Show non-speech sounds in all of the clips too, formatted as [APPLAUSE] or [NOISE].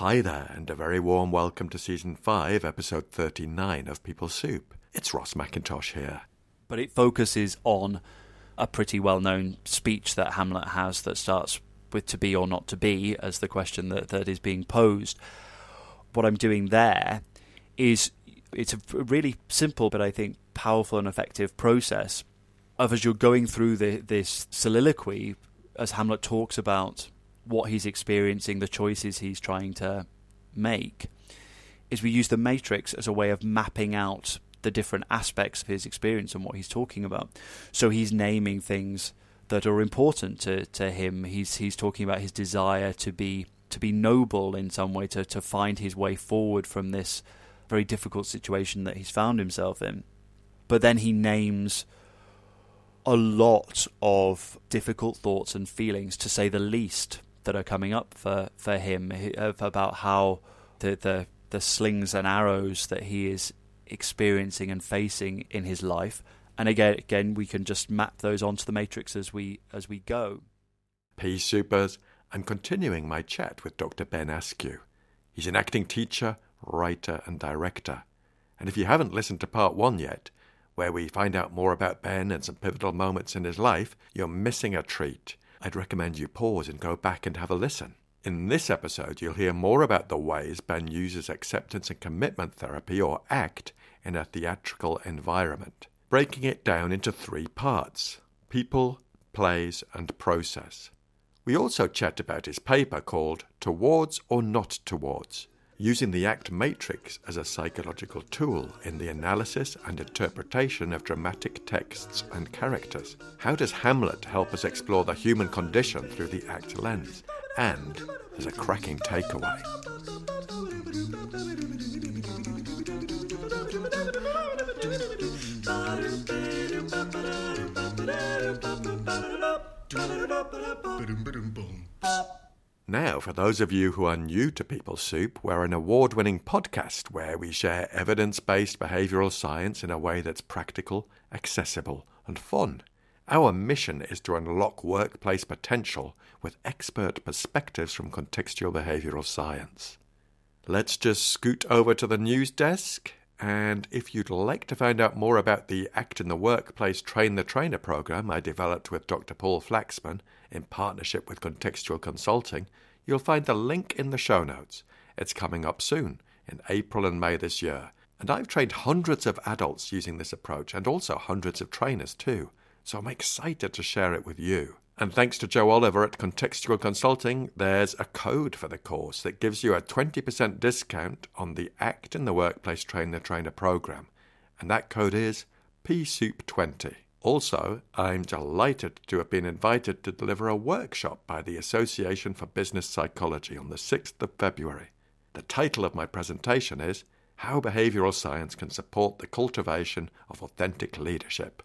Hi there, and a very warm welcome to Season 5, Episode 39 of People Soup. It's Ross McIntosh here. But it focuses on a pretty well known speech that Hamlet has that starts with to be or not to be as the question that, that is being posed. What I'm doing there is it's a really simple but I think powerful and effective process of as you're going through the, this soliloquy, as Hamlet talks about what he's experiencing, the choices he's trying to make, is we use the matrix as a way of mapping out the different aspects of his experience and what he's talking about. So he's naming things that are important to, to him. He's he's talking about his desire to be to be noble in some way, to, to find his way forward from this very difficult situation that he's found himself in. But then he names a lot of difficult thoughts and feelings, to say the least, that are coming up for, for him about how the, the the slings and arrows that he is experiencing and facing in his life. And again, again, we can just map those onto the matrix as we as we go. P Soupers, I'm continuing my chat with Dr. Ben Askew. He's an acting teacher, writer, and director. And if you haven't listened to part one yet, where we find out more about Ben and some pivotal moments in his life, you're missing a treat. I'd recommend you pause and go back and have a listen. In this episode, you'll hear more about the ways Ben uses acceptance and commitment therapy, or ACT, in a theatrical environment, breaking it down into three parts people, plays, and process. We also chat about his paper called Towards or Not Towards using the ACT matrix as a psychological tool in the analysis and interpretation of dramatic texts and characters. How does Hamlet help us explore the human condition through the ACT lens? And there's a cracking takeaway. Now, for those of you who are new to People Soup, we're an award winning podcast where we share evidence based behavioral science in a way that's practical, accessible, and fun. Our mission is to unlock workplace potential with expert perspectives from contextual behavioral science. Let's just scoot over to the news desk. And if you'd like to find out more about the Act in the Workplace Train the Trainer program I developed with Dr. Paul Flaxman, in partnership with Contextual Consulting, you'll find the link in the show notes. It's coming up soon, in April and May this year. And I've trained hundreds of adults using this approach and also hundreds of trainers too. So I'm excited to share it with you. And thanks to Joe Oliver at Contextual Consulting, there's a code for the course that gives you a 20% discount on the Act in the Workplace Train the Trainer program. And that code is PSOUP20. Also, I'm delighted to have been invited to deliver a workshop by the Association for Business Psychology on the 6th of February. The title of my presentation is How Behavioral Science Can Support the Cultivation of Authentic Leadership.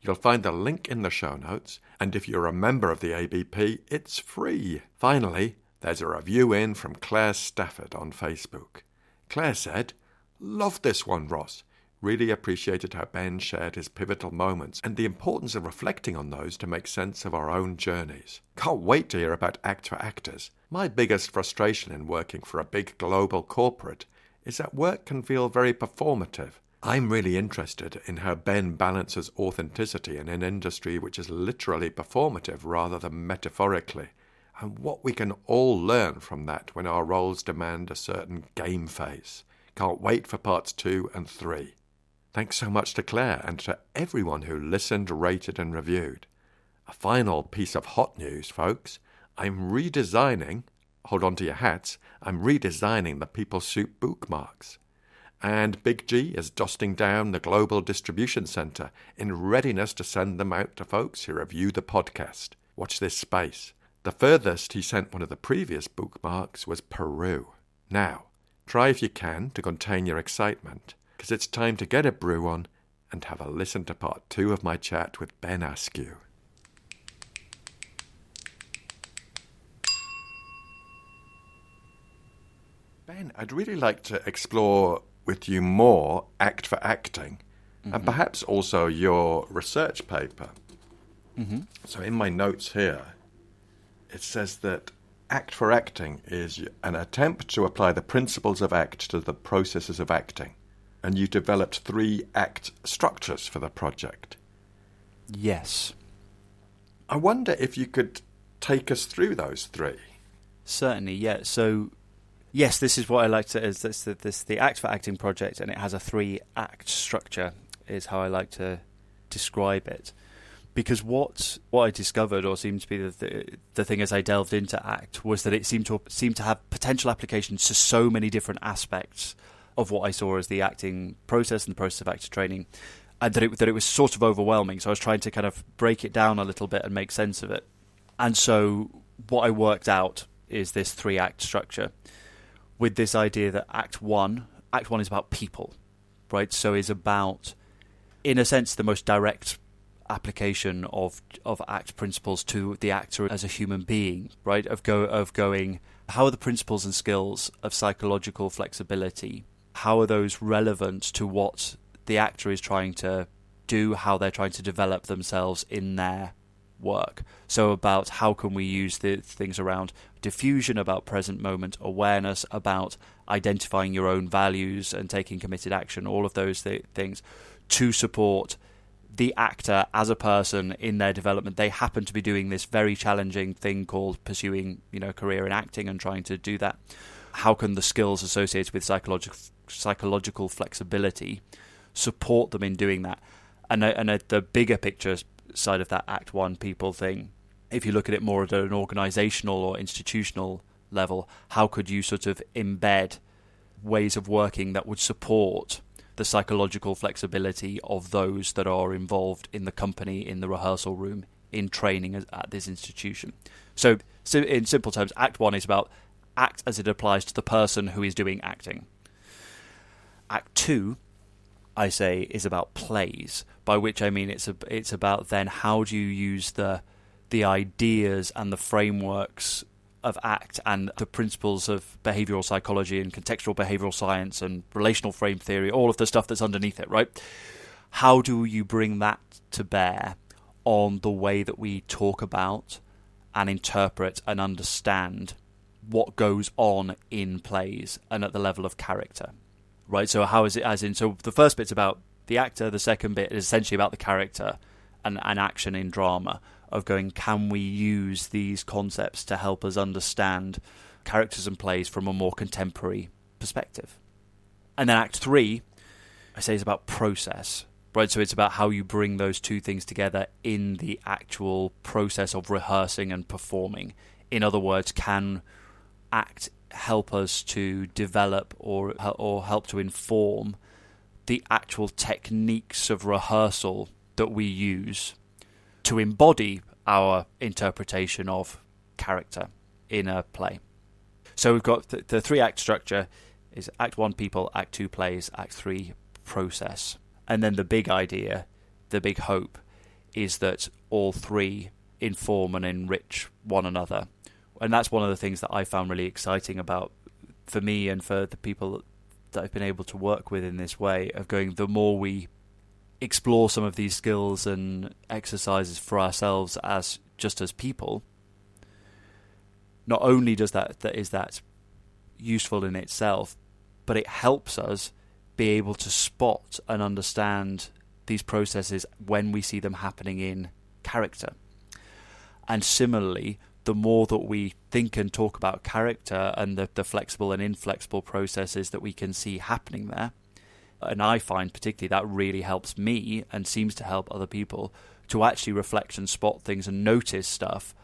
You'll find the link in the show notes, and if you're a member of the ABP, it's free. Finally, there's a review in from Claire Stafford on Facebook. Claire said, Love this one, Ross. Really appreciated how Ben shared his pivotal moments and the importance of reflecting on those to make sense of our own journeys. Can't wait to hear about Act for Actors. My biggest frustration in working for a big global corporate is that work can feel very performative. I'm really interested in how Ben balances authenticity in an industry which is literally performative rather than metaphorically, and what we can all learn from that when our roles demand a certain game face. Can't wait for parts two and three. Thanks so much to Claire and to everyone who listened, rated, and reviewed. A final piece of hot news, folks. I'm redesigning, hold on to your hats, I'm redesigning the People Soup bookmarks. And Big G is dusting down the global distribution center in readiness to send them out to folks who review the podcast. Watch this space. The furthest he sent one of the previous bookmarks was Peru. Now, try if you can to contain your excitement because it's time to get a brew on and have a listen to part two of my chat with Ben Askew. Ben, I'd really like to explore with you more Act for Acting mm-hmm. and perhaps also your research paper. Mm-hmm. So, in my notes here, it says that Act for Acting is an attempt to apply the principles of ACT to the processes of acting. And you developed three ACT structures for the project. Yes. I wonder if you could take us through those three. Certainly, yeah. So, yes, this is what I like to is this, this the Act for Acting project, and it has a three act structure. Is how I like to describe it because what what I discovered, or seemed to be the, the, the thing as I delved into ACT, was that it seemed to seemed to have potential applications to so many different aspects of what I saw as the acting process and the process of actor training, and that it that it was sort of overwhelming. So I was trying to kind of break it down a little bit and make sense of it. And so what I worked out is this three act structure, with this idea that Act One, Act One is about people, right? So is about, in a sense, the most direct application of of act principles to the actor as a human being, right? Of go of going how are the principles and skills of psychological flexibility? How are those relevant to what the actor is trying to do, how they're trying to develop themselves in their work. So about how can we use the things around defusion, about present moment awareness, about identifying your own values and taking committed action, all of those th- things to support the actor as a person in their development. They happen to be doing this very challenging thing called pursuing, you know, a career in acting and trying to do that. How can the skills associated with psychological psychological flexibility support them in doing that? And, and the bigger picture side of that Act One people thing, if you look at it more at an organisational or institutional level, how could you sort of embed ways of working that would support the psychological flexibility of those that are involved in the company, in the rehearsal room, in training at this institution. So, so in simple terms, Act One is about act as it applies to the person who is doing acting. Act Two, I say, is about plays, by which I mean it's a, it's about then how do you use the the ideas and the frameworks of ACT and the principles of behavioral psychology and contextual behavioral science and relational frame theory, all of the stuff that's underneath it, right? How do you bring that to bear on the way that we talk about and interpret and understand what goes on in plays and at the level of character? Right? So, how is it as in, so the first bit's about the actor, the second bit is essentially about the character and, and action in drama of going, can we use these concepts to help us understand characters and plays from a more contemporary perspective? And then Act Three, I say, is about process, right? So it's about how you bring those two things together in the actual process of rehearsing and performing. In other words, can act help us to develop or or help to inform the actual techniques of rehearsal that we use to embody our interpretation of character in a play. So we've got the, the three act structure is act 1 people, act 2 plays, act 3 process. And then the big idea, the big hope is that all three inform and enrich one another. And that's one of the things that I found really exciting about for me and for the people that I've been able to work with in this way of going the more we explore some of these skills and exercises for ourselves as just as people, not only does that, that is that useful in itself, but it helps us be able to spot and understand these processes when we see them happening in character. And similarly, the more that we think and talk about character and the, the flexible and inflexible processes that we can see happening there, and I find particularly that really helps me and seems to help other people to actually reflect and spot things and notice stuff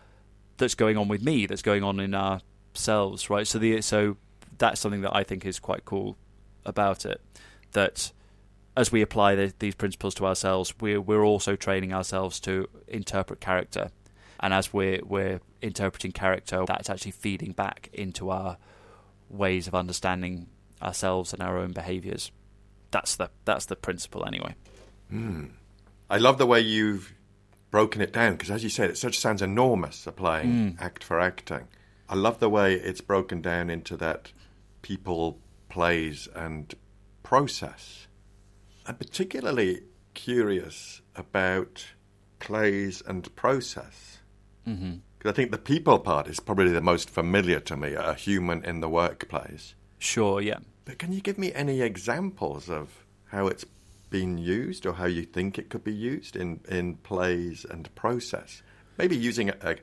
that's going on with me, that's going on in ourselves, right? So the so that's something that I think is quite cool about it. That as we apply the, these principles to ourselves, we're we're also training ourselves to interpret character, and as we're we're interpreting character, that's actually feeding back into our ways of understanding ourselves and our own behaviors that's the that's the principle anyway. Mm. I love the way you've broken it down because, as you said, it such sounds enormous applying mm. act for acting. I love the way it's broken down into that people, plays, and process. I'm particularly curious about plays and process. Mm-hmm. Because I think the people part is probably the most familiar to me, a human in the workplace. Sure, yeah. But can you give me any examples of how it's been used or how you think it could be used in, in plays and process? Maybe using a, a,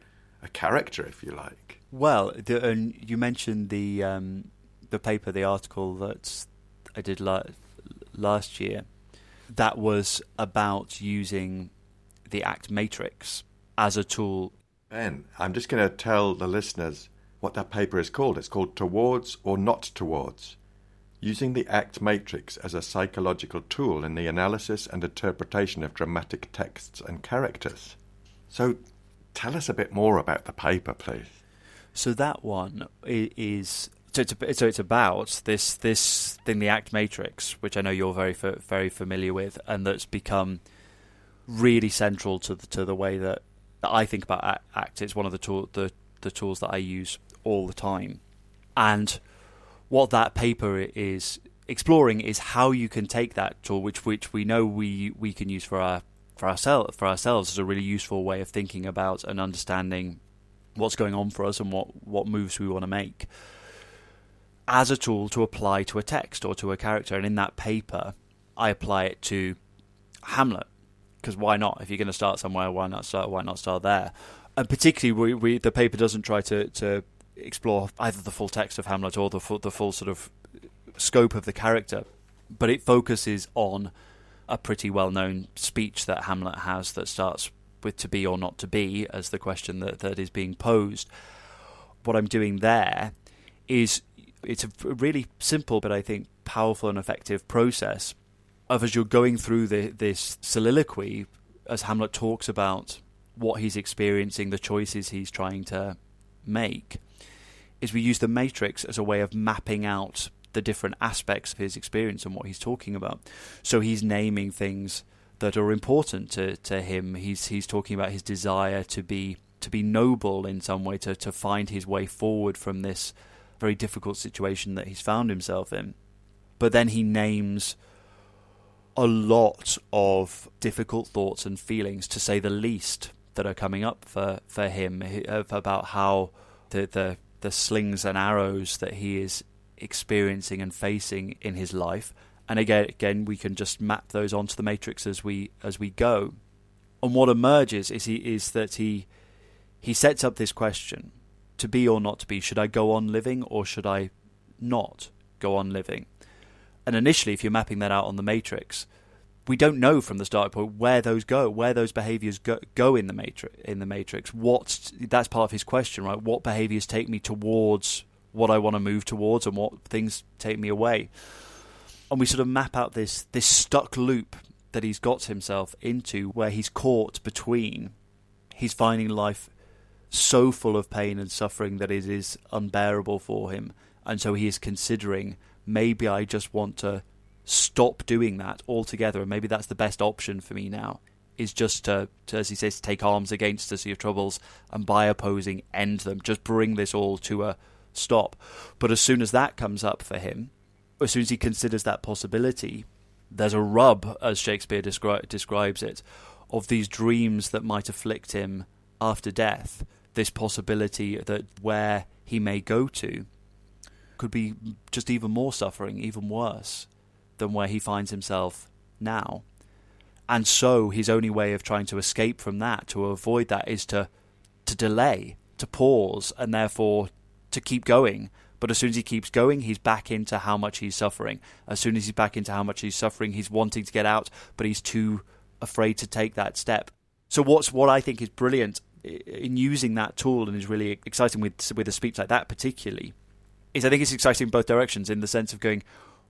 a character, if you like. Well, the, you mentioned the um, the paper, the article that I did la- last year. That was about using the Act Matrix as a tool. Ben, I'm just going to tell the listeners what that paper is called. It's called Towards or Not Towards Using the ACT matrix as a psychological tool in the analysis and interpretation of dramatic texts and characters. So, tell us a bit more about the paper, please. So that one is so it's, so it's about this this thing, the ACT matrix, which I know you're very very familiar with, and that's become really central to the, to the way that, that I think about ACT. It's one of the tool the the tools that I use all the time, and what that paper is exploring is how you can take that tool, which which we know we we can use for our for ourselves for ourselves as a really useful way of thinking about and understanding what's going on for us and what what moves we want to make as a tool to apply to a text or to a character. And in that paper, I apply it to Hamlet because why not? If you're going to start somewhere, why not start? Why not start there? And particularly, we, we the paper doesn't try to to explore either the full text of Hamlet or the full, the full sort of scope of the character, but it focuses on a pretty well known speech that Hamlet has that starts with to be or not to be as the question that, that is being posed. What I'm doing there is it's a really simple but I think powerful and effective process of as you're going through the, this soliloquy as Hamlet talks about what he's experiencing, the choices he's trying to make, is we use the matrix as a way of mapping out the different aspects of his experience and what he's talking about. So he's naming things that are important to, to him. He's he's talking about his desire to be to be noble in some way, to, to find his way forward from this very difficult situation that he's found himself in. But then he names a lot of difficult thoughts and feelings, to say the least, that are coming up for, for him about how the, the the slings and arrows that he is experiencing and facing in his life. And again, again, we can just map those onto the matrix as we as we go. And what emerges is he is that he he sets up this question: to be or not to be. Should I go on living or should I not go on living? And initially, if you're mapping that out on the matrix, we don't know from the start point where those go, where those behaviors go, go in the matrix. In the matrix, what that's part of his question, right? What behaviors take me towards what I want to move towards, and what things take me away? And we sort of map out this this stuck loop that he's got himself into, where he's caught between. He's finding life so full of pain and suffering that it is unbearable for him, and so he is considering maybe I just want to stop doing that altogether, and maybe that's the best option for me now. Is just to, to, as he says, take arms against us your troubles, and by opposing, end them. Just bring this all to a stop. But as soon as that comes up for him, as soon as he considers that possibility, there's a rub, as Shakespeare descri- describes it, of these dreams that might afflict him after death. This possibility that where he may go to could be just even more suffering, even worse than where he finds himself now. And so his only way of trying to escape from that, to avoid that, is to to delay, to pause, and therefore to keep going. But as soon as he keeps going, he's back into how much he's suffering. As soon as he's back into how much he's suffering, he's wanting to get out, but he's too afraid to take that step. So what's what I think is brilliant in using that tool and is really exciting with with a speech like that particularly is I think it's exciting in both directions in the sense of going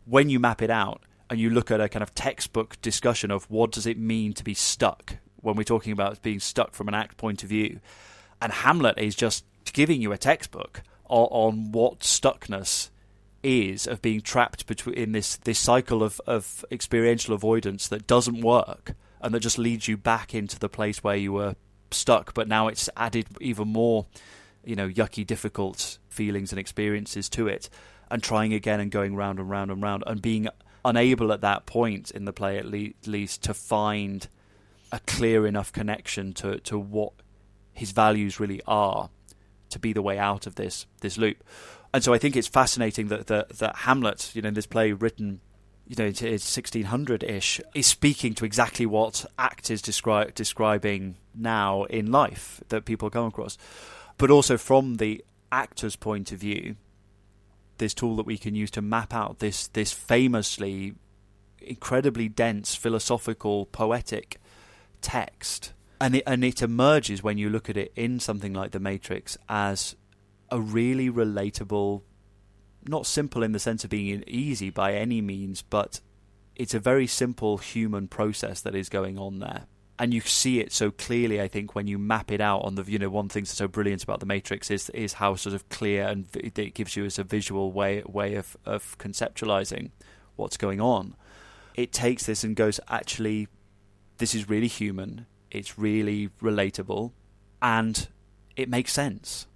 when you map it out and you look at a kind of textbook discussion of what does it mean to be stuck when we're talking about being stuck from an act point of view, and Hamlet is just giving you a textbook on, on what stuckness is of being trapped between in this this cycle of, of experiential avoidance that doesn't work and that just leads you back into the place where you were stuck, but now it's added even more, you know, yucky, difficult feelings and experiences to it and trying again and going round and round and round and being unable at that point in the play at le- least to find a clear enough connection to, to what his values really are to be the way out of this this loop. And so I think it's fascinating that that, that Hamlet, you know, this play written you know, it's 1600-ish, is speaking to exactly what Act is descri- describing now in life that people come across. But also from the actor's point of view, this tool that we can use to map out this this famously incredibly dense philosophical poetic text and it, and it emerges when you look at it in something like the matrix as a really relatable not simple in the sense of being easy by any means, but it's a very simple human process that is going on there. And you see it so clearly, I think, when you map it out on the, you know, one thing that's so brilliant about the Matrix is is how sort of clear and it gives you as a visual way way of of conceptualizing what's going on. It takes this and goes, actually, this is really human. It's really relatable, and it makes sense.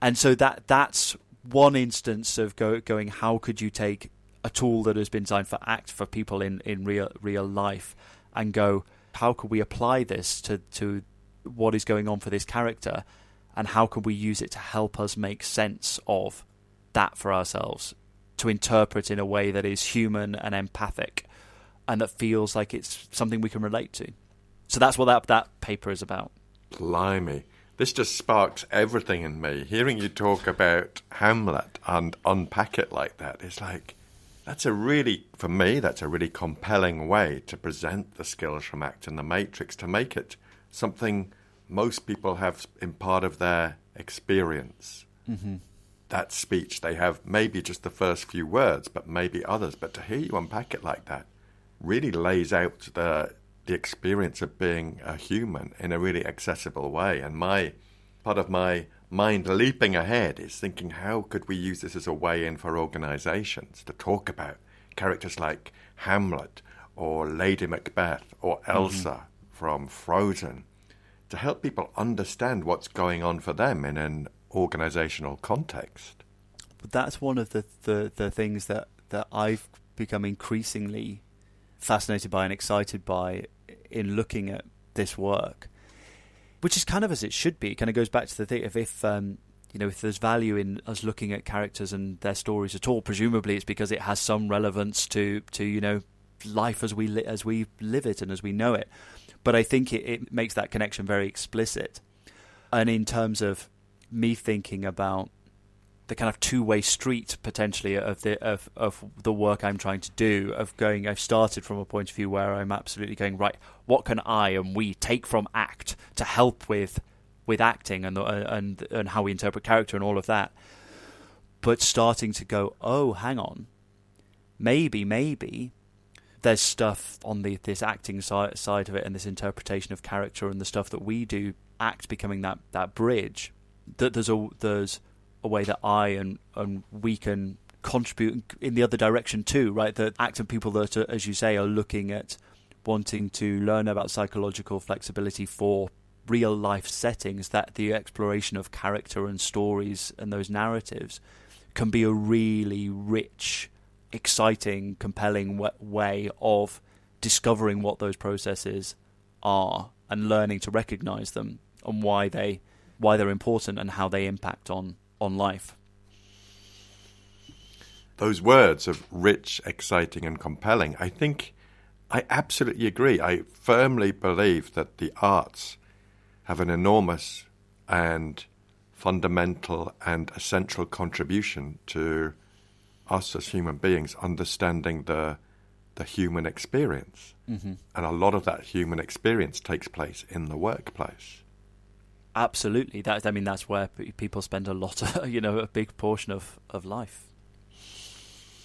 And so that that's one instance of go, going, how could you take a tool that has been designed for act for people in, in real real life and go, how could we apply this to, to what is going on for this character and how can we use it to help us make sense of that for ourselves to interpret in a way that is human and empathic and that feels like it's something we can relate to. So that's what that that paper is about. Blimey this just sparks everything in me. Hearing you talk about Hamlet and unpack it like that is like, that's a really, for me, that's a really compelling way to present the skills from Act and the Matrix, to make it something most people have in part of their experience. Mm-hmm. That speech, they have maybe just the first few words, but maybe others. But to hear you unpack it like that really lays out the the experience of being a human in a really accessible way. And my part of my mind leaping ahead is thinking how could we use this as a way in for organizations to talk about characters like Hamlet or Lady Macbeth or mm-hmm. Elsa mm-hmm. from Frozen to help people understand what's going on for them in an organizational context. But that's one of the, the, the things that, that I've become increasingly fascinated by and excited by in looking at this work, which is kind of as it should be. It kind of goes back to the thing of if um, you know if there's value in us looking at characters and their stories at all, presumably it's because it has some relevance to to you know life as we li- as we live it and as we know it. But I think it, it makes that connection very explicit. And in terms of me thinking about the kind of two-way street potentially of the of of the work I'm trying to do of going I've started from a point of view where I'm absolutely going right what can I and we take from act to help with with acting and and and how we interpret character and all of that? But starting to go oh hang on. Maybe maybe there's stuff on the this acting side side of it and this interpretation of character and the stuff that we do act becoming that that bridge that there's a there's a way that I and and we can contribute in the other direction too, right? That active people that, are, as you say, are looking at wanting to learn about psychological flexibility for real life settings. That the exploration of character and stories and those narratives can be a really rich, exciting, compelling way of discovering what those processes are and learning to recognize them and why they why they're important and how they impact on on life. Those words of rich, exciting, and compelling, I think I absolutely agree. I firmly believe that the arts have an enormous and fundamental and essential contribution to us as human beings understanding the the human experience. Mm-hmm. And a lot of that human experience takes place in the workplace. Absolutely. That I mean, that's where people spend a lot, of, [LAUGHS] you know, a big portion of, of life.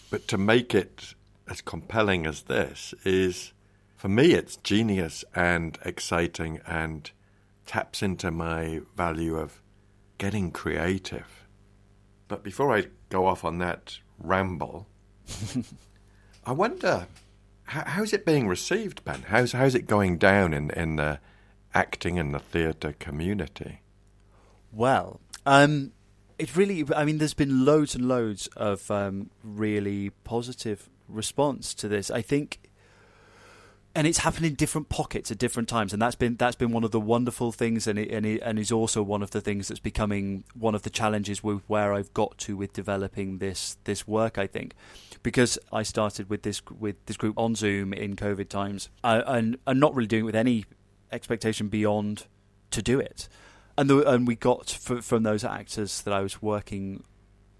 But to make it as compelling as this is, for me, it's genius and exciting and taps into my value of getting creative. But before I go off on that ramble, [LAUGHS] I wonder how, how's it being received, Ben? How's how's it going down in in the acting in the theatre community? Well, um, it really, I mean, there's been loads and loads of um, really positive response to this. I think and it's happened in different pockets at different times, and that's been that's been one of the wonderful things, and it, and it, and is also one of the things that's becoming one of the challenges with where I've got to with developing this this work. I think because I started with this with this group on Zoom in COVID times, uh, and and not really doing it with any expectation beyond to do it, and the, and we got f- from those actors that I was working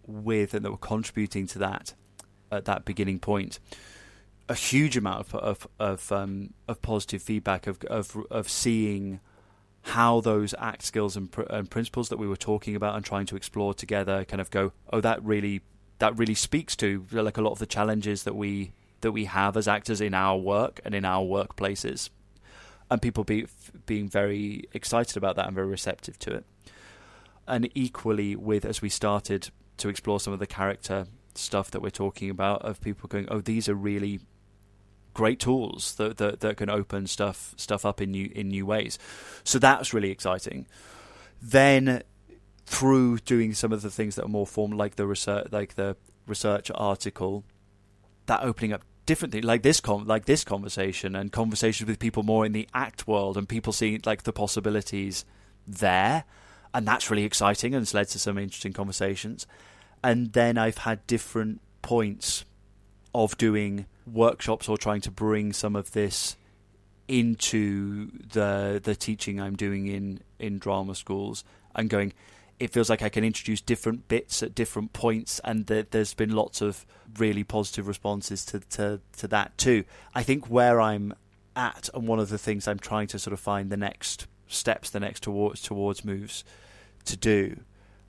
with and that were contributing to that at that beginning point a huge amount of of of, um, of positive feedback of, of of seeing how those act skills and, pr- and principles that we were talking about and trying to explore together kind of go oh that really that really speaks to like a lot of the challenges that we that we have as actors in our work and in our workplaces and people be, being very excited about that and very receptive to it and equally with as we started to explore some of the character stuff that we're talking about of people going oh these are really great tools that, that that can open stuff stuff up in new in new ways. So that's really exciting. Then through doing some of the things that are more formal, like the research, like the research article, that opening up different things, like this like this conversation and conversations with people more in the act world and people seeing like the possibilities there, and that's really exciting and it's led to some interesting conversations. And then I've had different points of doing workshops or trying to bring some of this into the the teaching I'm doing in in drama schools and going it feels like I can introduce different bits at different points and that there's been lots of really positive responses to, to to that too. I think where I'm at and one of the things I'm trying to sort of find the next steps, the next towards towards moves to do,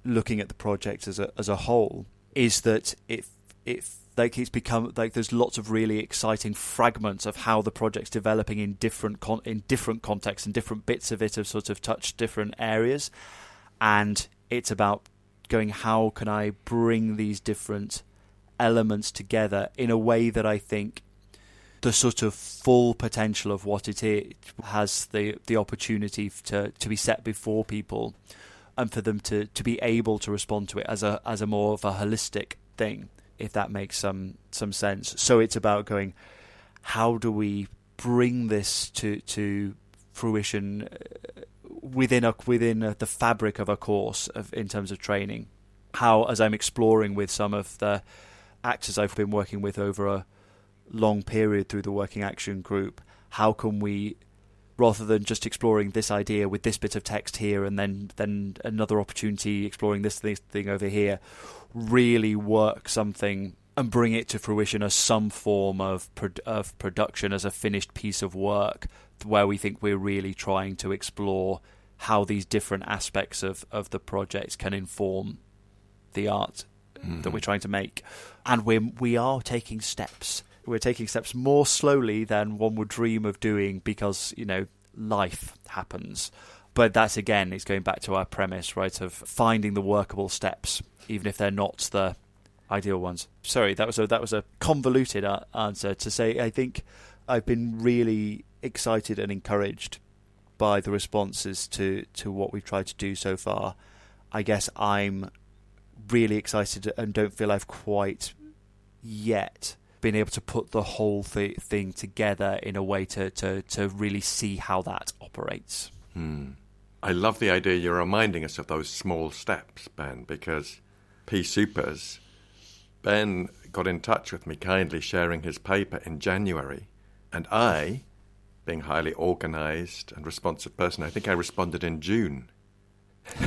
looking at the project as a as a whole, is that it it like it's become like there's lots of really exciting fragments of how the project's developing in different con- in different contexts and different bits of it have sort of touched different areas and it's about going how can I bring these different elements together in a way that I think the sort of full potential of what it is has the the opportunity to to be set before people and for them to to be able to respond to it as a as a more of a holistic thing if that makes some some sense. So it's about going, how do we bring this to to fruition uh, within a within a, the fabric of a course of, in terms of training? How, as I'm exploring with some of the actors I've been working with over a long period through the working action group, how can we rather than just exploring this idea with this bit of text here and then then another opportunity exploring this thing over here really work something and bring it to fruition as some form of pro- of production as a finished piece of work where we think we're really trying to explore how these different aspects of, of the project can inform the art mm-hmm. that we're trying to make and we we are taking steps we're taking steps more slowly than one would dream of doing because you know life happens. But that's again, it's going back to our premise, right, of finding the workable steps, even if they're not the ideal ones. Sorry, that was a that was a convoluted answer to say. I think I've been really excited and encouraged by the responses to to what we've tried to do so far. I guess I'm really excited and don't feel I've quite yet been able to put the whole th- thing together in a way to, to, to really see how that operates. Hmm. I love the idea you're reminding us of those small steps, Ben, because P Soupers, Ben got in touch with me kindly sharing his paper in January, and I, being highly organized and responsive person, I think I responded in June. [LAUGHS]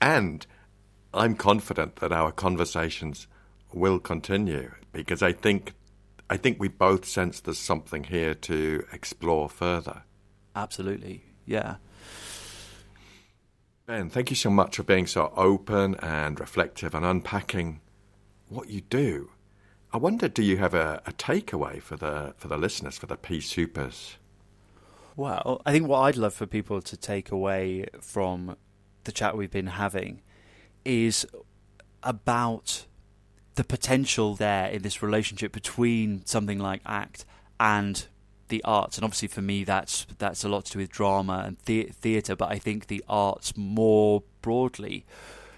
and I'm confident that our conversations will continue because I think I think we both sense there's something here to explore further. Absolutely, yeah. Ben, thank you so much for being so open and reflective and unpacking what you do. I wonder, do you have a, a takeaway for the for the listeners, for the P Soupers? Well, I think what I'd love for people to take away from the chat we've been having is about the potential there in this relationship between something like act and the arts, and obviously for me that's that's a lot to do with drama and the- theatre, but I think the arts more broadly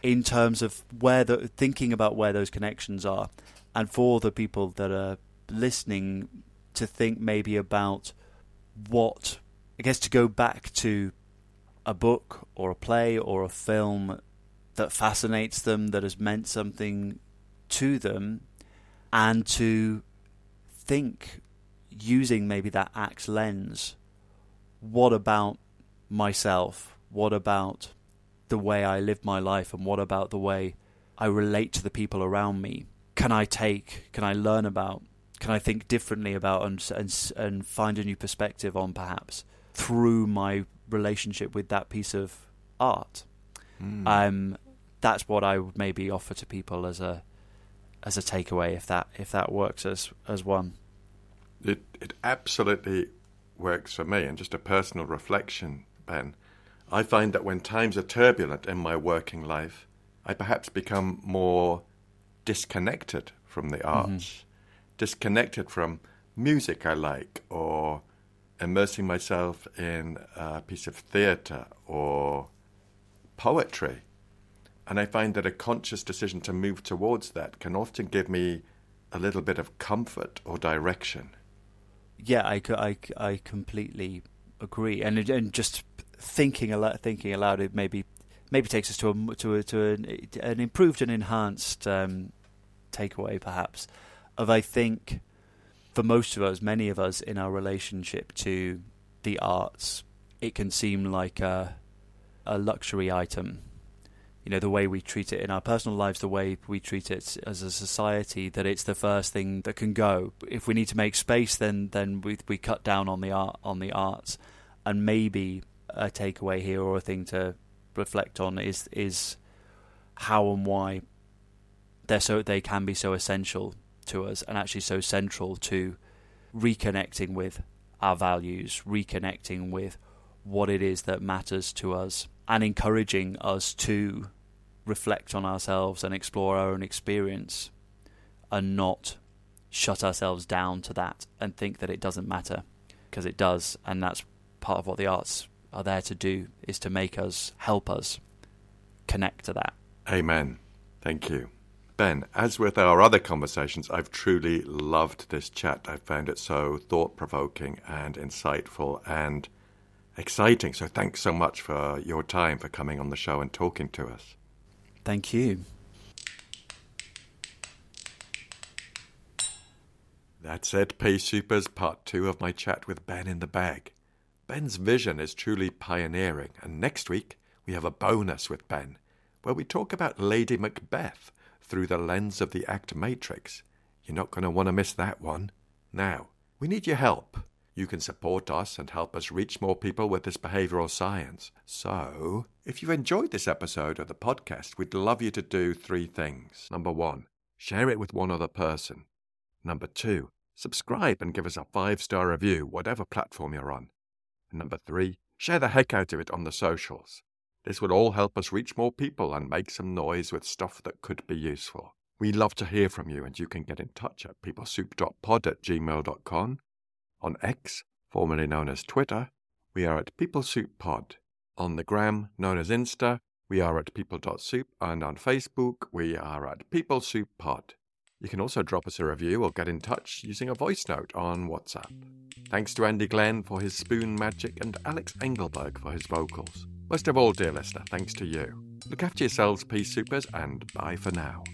in terms of where the thinking about where those connections are, and for the people that are listening to think maybe about what I guess to go back to a book or a play or a film that fascinates them, that has meant something to them, and to think using maybe that ACT lens what about myself? What about the way I live my life? And what about the way I relate to the people around me? Can I take, can I learn about, can I think differently about and, and, and find a new perspective on perhaps through my relationship with that piece of art? Mm. Um, that's what I would maybe offer to people as a as a takeaway if that if that works as as one. It it absolutely works for me. And just a personal reflection, Ben, I find that when times are turbulent in my working life, I perhaps become more disconnected from the mm-hmm. arts, mm-hmm. disconnected from music I like, or immersing myself in a piece of theatre or poetry. And I find that a conscious decision to move towards that can often give me a little bit of comfort or direction yeah, I, I, I completely agree, and and just thinking aloud, thinking aloud, it maybe maybe takes us to a to a, to an, an improved and enhanced um, takeaway, perhaps, of I think for most of us, many of us in our relationship to the arts, it can seem like a a luxury item you know the way we treat it in our personal lives, the way we treat it as a society, that it's the first thing that can go. If we need to make space, then then we we cut down on the art on the arts, and maybe a takeaway here or a thing to reflect on is is how and why they're so they can be so essential to us and actually so central to reconnecting with our values, reconnecting with what it is that matters to us, and encouraging us to reflect on ourselves and explore our own experience and not shut ourselves down to that and think that it doesn't matter because it does and that's part of what the arts are there to do is to make us help us connect to that. Amen. Thank you. Ben as with our other conversations i've truly loved this chat. I found it so thought-provoking and insightful and exciting. So thanks so much for your time for coming on the show and talking to us Thank you. That's it, P Soupers, part two of my chat with Ben in the bag. Ben's vision is truly pioneering, and next week we have a bonus with Ben, where we talk about Lady Macbeth through the lens of the act matrix. You're not going to want to miss that one. Now, we need your help. You can support us and help us reach more people with this behavioral science. So, if you've enjoyed this episode of the podcast, we'd love you to do three things. Number one, share it with one other person. Number two, subscribe and give us a five star review, whatever platform you're on. And number three, share the heck out of it on the socials. This would all help us reach more people and make some noise with stuff that could be useful. We love to hear from you, and you can get in touch at peoplesoup.pod at gmail.com on X, formerly known as Twitter, we are at PeopleSoup On the gram, known as Insta, we are at people.soup, and on Facebook, we are at PeopleSoup You can also drop us a review or get in touch using a voice note on WhatsApp. Thanks to Andy Glenn for his spoon magic and Alex Engelberg for his vocals. Most of all, dear listener, thanks to you. Look after yourselves, P Soupers, and bye for now.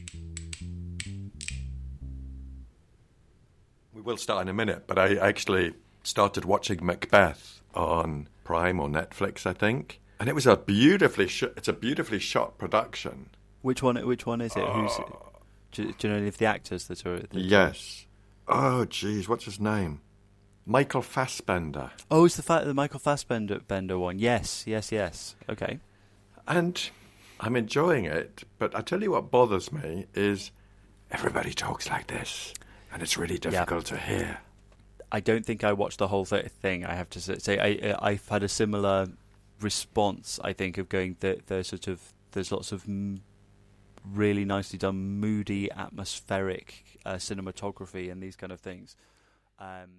Will start in a minute, but I actually started watching Macbeth on Prime or Netflix, I think, and it was a beautifully sh- it's a beautifully shot production. Which one? Which one is it? Who's? Uh, do, do, you know any of the actors that are? That yes. Oh, jeez, what's his name? Michael Fassbender. Oh, it's the fact the Michael Fassbender Bender one. Yes, yes, yes. Okay. And I'm enjoying it, but I tell you what bothers me is everybody talks like this and it's really difficult to hear. I don't think I watched the whole thing. I have to say, I, I've had a similar response. I think of going the the sort of there's lots of m- really nicely done, moody, atmospheric uh, cinematography and these kind of things. Um,